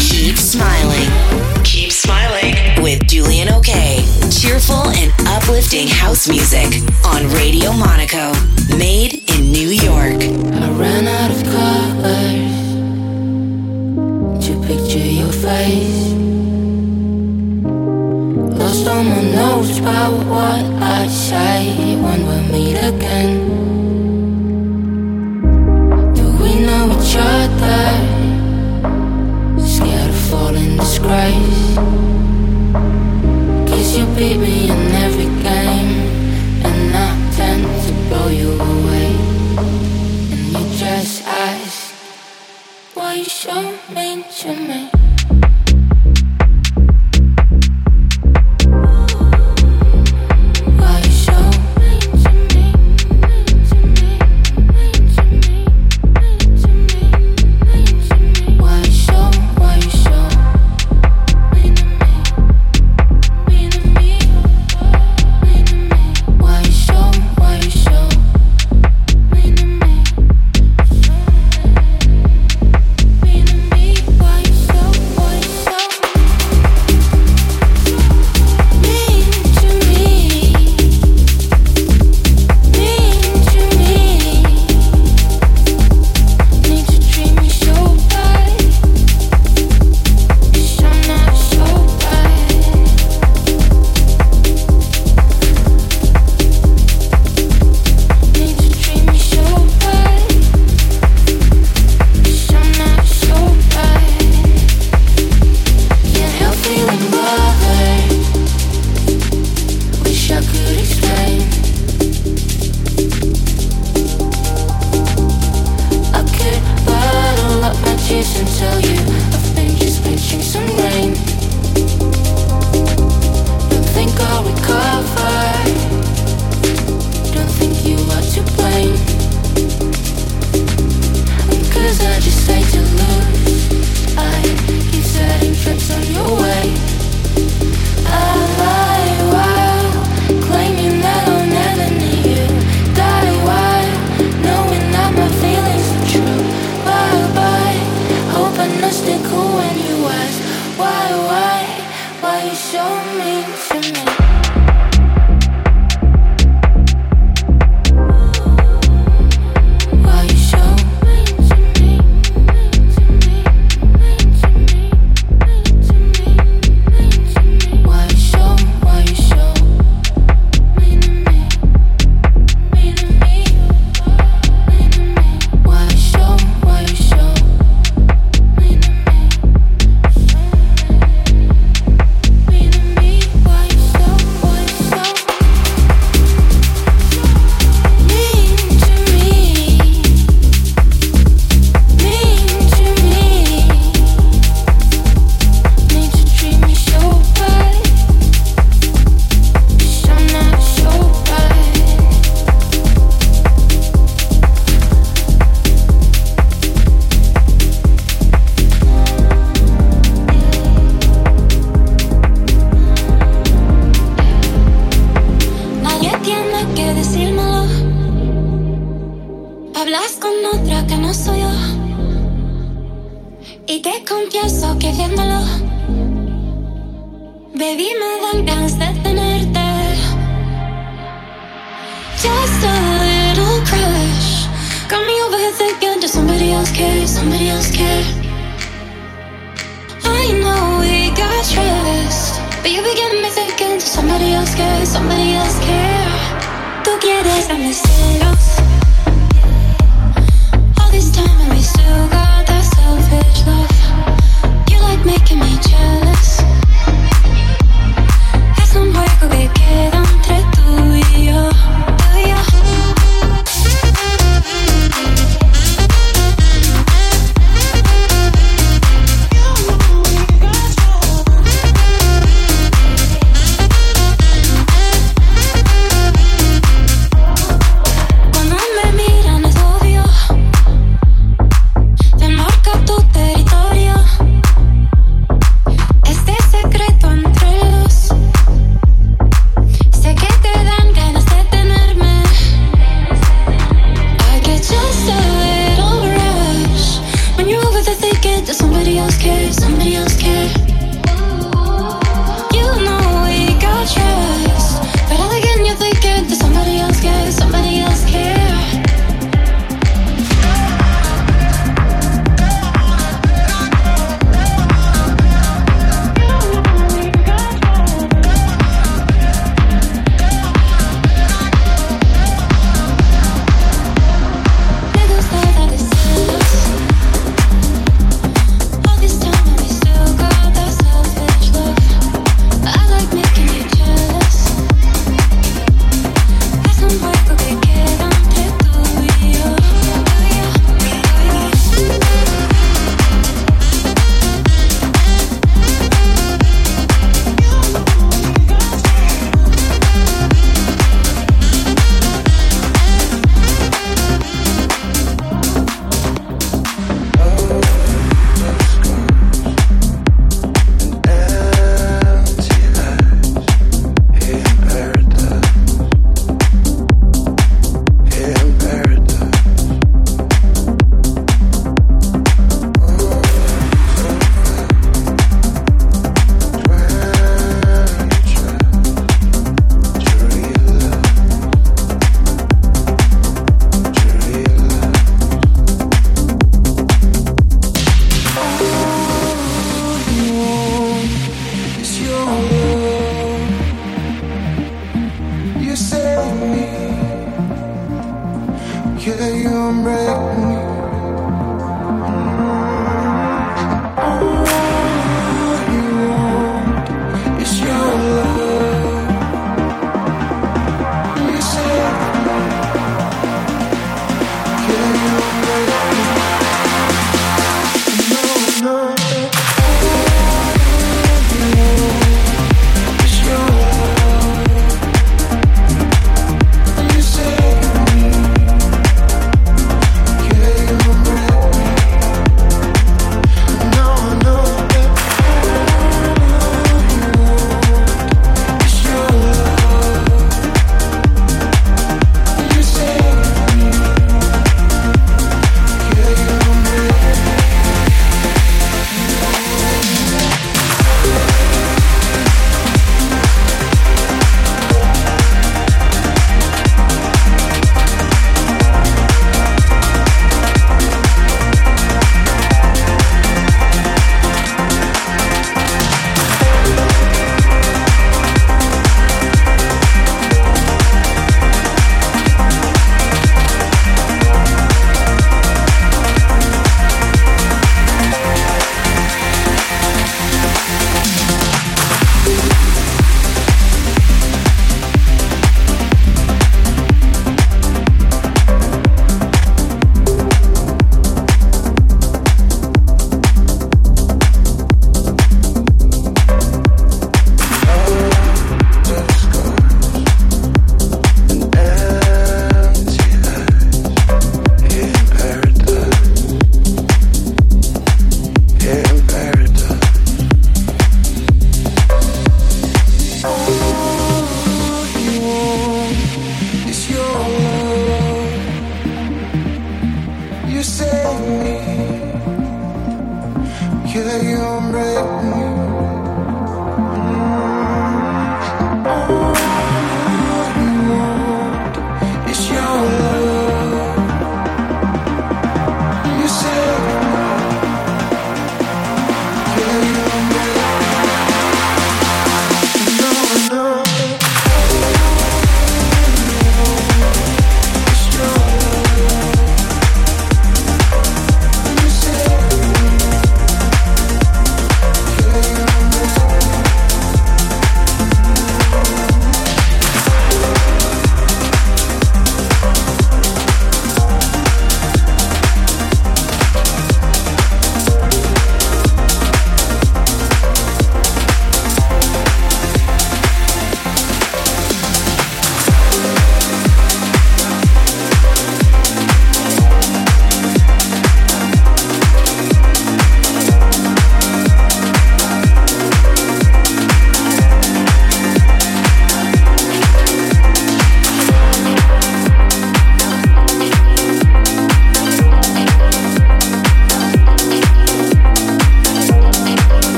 Keep smiling. Keep smiling with Julian OK. Cheerful and uplifting house music on Radio Monaco, made in New York. I ran out of colors to picture your face. Lost all my notes about what I say when we meet again. Do we know each other? disgrace. Cause you beat me in confieso que viéndolo, baby, me dan ganas de tenerte. Just a little crush. Got me overthinking, here does somebody else care? Somebody else care? I know we got trust, but you begin me thinking, does somebody else care? Somebody else care? Tú quieres a mis celos. All this time and we still got that selfish love making me change.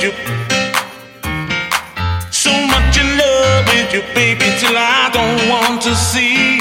So much in love. with you, baby, till I don't want to you.